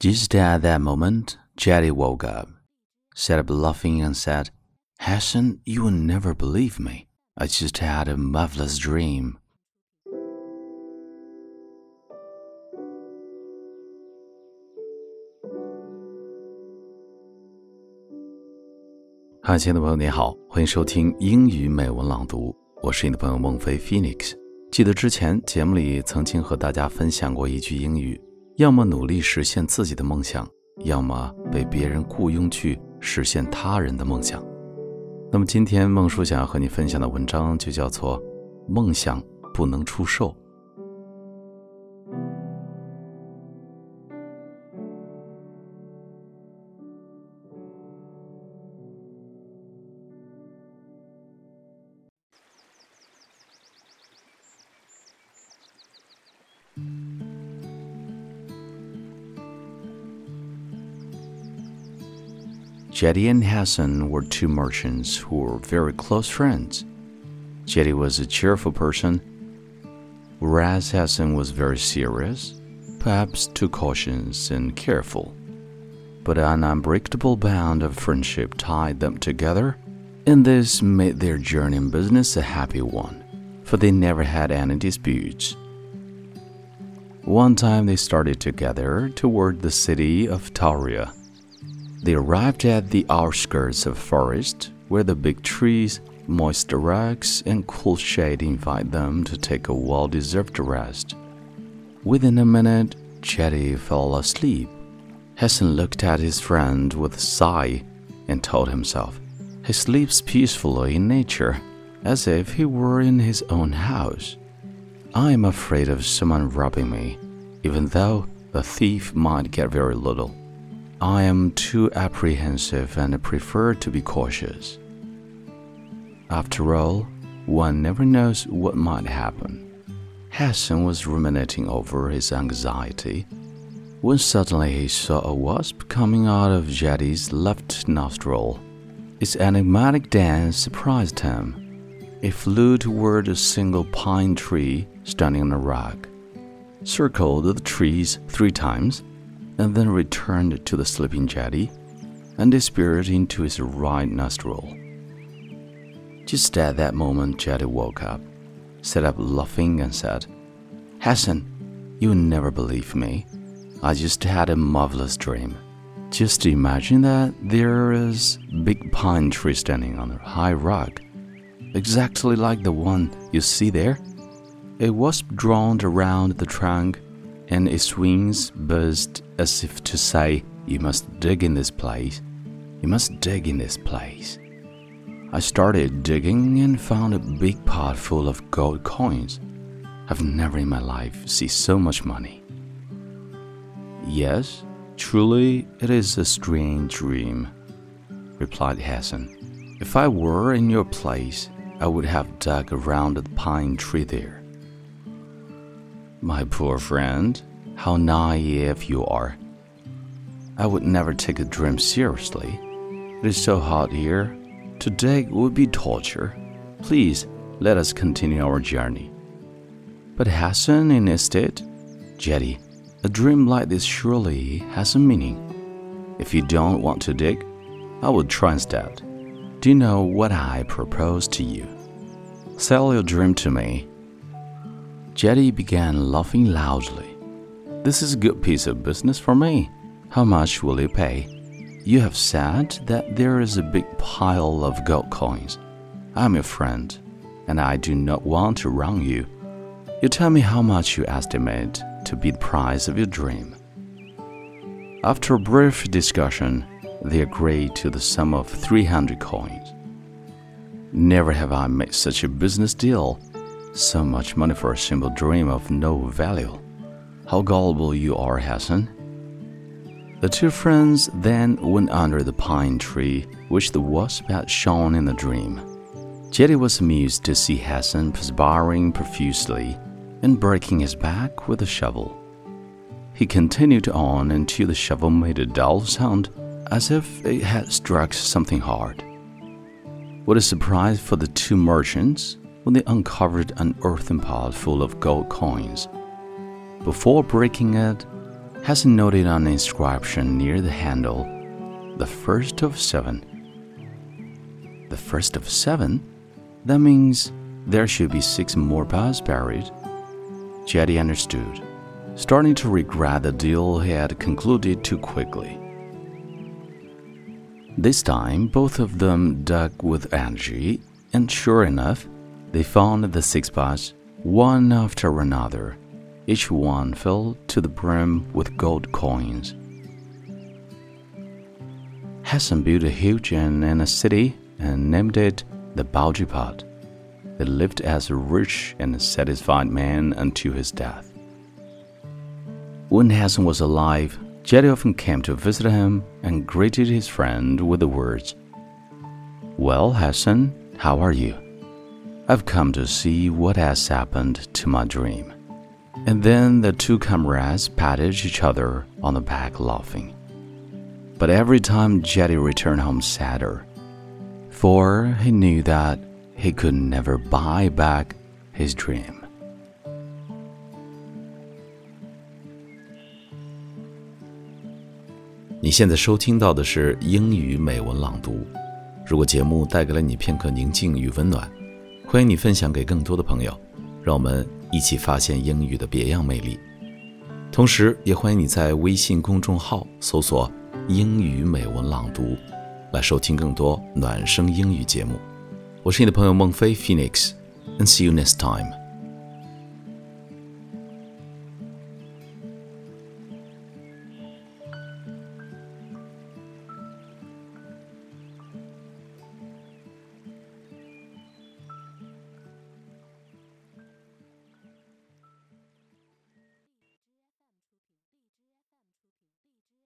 Just at that moment, Jehdi woke up, sat up laughing, and said, Hassan, you will never believe me. I just had a marvelous dream. Hi，亲爱的朋友，你好，欢迎收听英语美文朗读，我是你的朋友孟飞 Phoenix。记得之前节目里曾经和大家分享过一句英语要么努力实现自己的梦想，要么被别人雇佣去实现他人的梦想。那么今天孟叔想要和你分享的文章就叫做《梦想不能出售》。Jehdi and Hassan were two merchants who were very close friends. Jehdi was a cheerful person, whereas Hassan was very serious, perhaps too cautious and careful. But an unbreakable bond of friendship tied them together, and this made their journey in business a happy one, for they never had any disputes. One time they started together toward the city of Touria they arrived at the outskirts of forest where the big trees, moist rocks, and cool shade invite them to take a well deserved rest. Within a minute, Jehdi fell asleep. Hassan looked at his friend with a sigh and told himself he sleeps peacefully in nature, as if he were in his own house. I am afraid of someone robbing me, even though the thief might get very little. I am too apprehensive and prefer to be cautious. After all, one never knows what might happen. Hassan was ruminating over his anxiety when suddenly he saw a wasp coming out of Jehdi's left nostril. Its enigmatic dance surprised him. It flew toward a single pine tree standing on a rock, circled the trees three times, and then returned to the sleeping Jehdi and disappeared into his right nostril. Just at that moment, Jehdi woke up, sat up laughing, and said, Hassan, you'll never believe me. I just had a marvelous dream. Just imagine that there is a big pine tree standing on a high rock, exactly like the one you see there. A wasp droned around the trunk and its wings buzzed as if to say, You must dig in this place. You must dig in this place. I started digging and found a big pot full of gold coins. I've never in my life seen so much money. Yes, truly, it is a strange dream, replied Hassan. If I were in your place, I would have dug around the pine tree there. My poor friend, how naive you are. I would never take a dream seriously. It is so hot here. Today would be torture. Please let us continue our journey. But Hassan insisted, Jehdi, a dream like this surely has a meaning. If you don't want to dig, I will try instead. Do you know what I propose to you? Sell your dream to me Jehdi began laughing loudly. This is a good piece of business for me. How much will you pay? You have said that there is a big pile of gold coins. I'm your friend, and I do not want to wrong you. You tell me how much you estimate to be the price of your dream. After a brief discussion, they agreed to the sum of 300 coins. Never have I made such a business deal so much money for a simple dream of no value. How gullible you are, Hassan. The two friends then went under the pine tree which the wasp had shown in the dream. Jehdi was amused to see Hassan perspiring profusely and breaking his back with a shovel. He continued on until the shovel made a dull sound as if it had struck something hard. What a surprise for the two merchants when they uncovered an earthen pot full of gold coins. Before breaking it, Hassan noted an inscription near the handle, the first of seven. The first of seven? That means there should be six more bars buried. Jehdi understood, starting to regret the deal he had concluded too quickly. This time, both of them dug with energy, and sure enough, they found the six bars, one after another. Each one filled to the brim with gold coins. Hassan built a huge inn in a city and named it the Bauji Pot. He lived as a rich and satisfied man until his death. When Hassan was alive, Jehdi often came to visit him and greeted his friend with the words, Well, Hassan, how are you? I've come to see what has happened to my dream. And then the two comrades patted each other on the back laughing. But every time Jehdi returned home sadder, for he knew that he could never buy back his dream. You 你现在收听到的是英语美文朗读。如果节目带给了你片刻宁静与温暖，欢迎你分享给更多的朋友。让我们一起发现英语的别样魅力。同时，也欢迎你在微信公众号搜索“英语美文朗读”，来收听更多暖声英语节目。我是你的朋友孟非 Phoenix，and see you next time。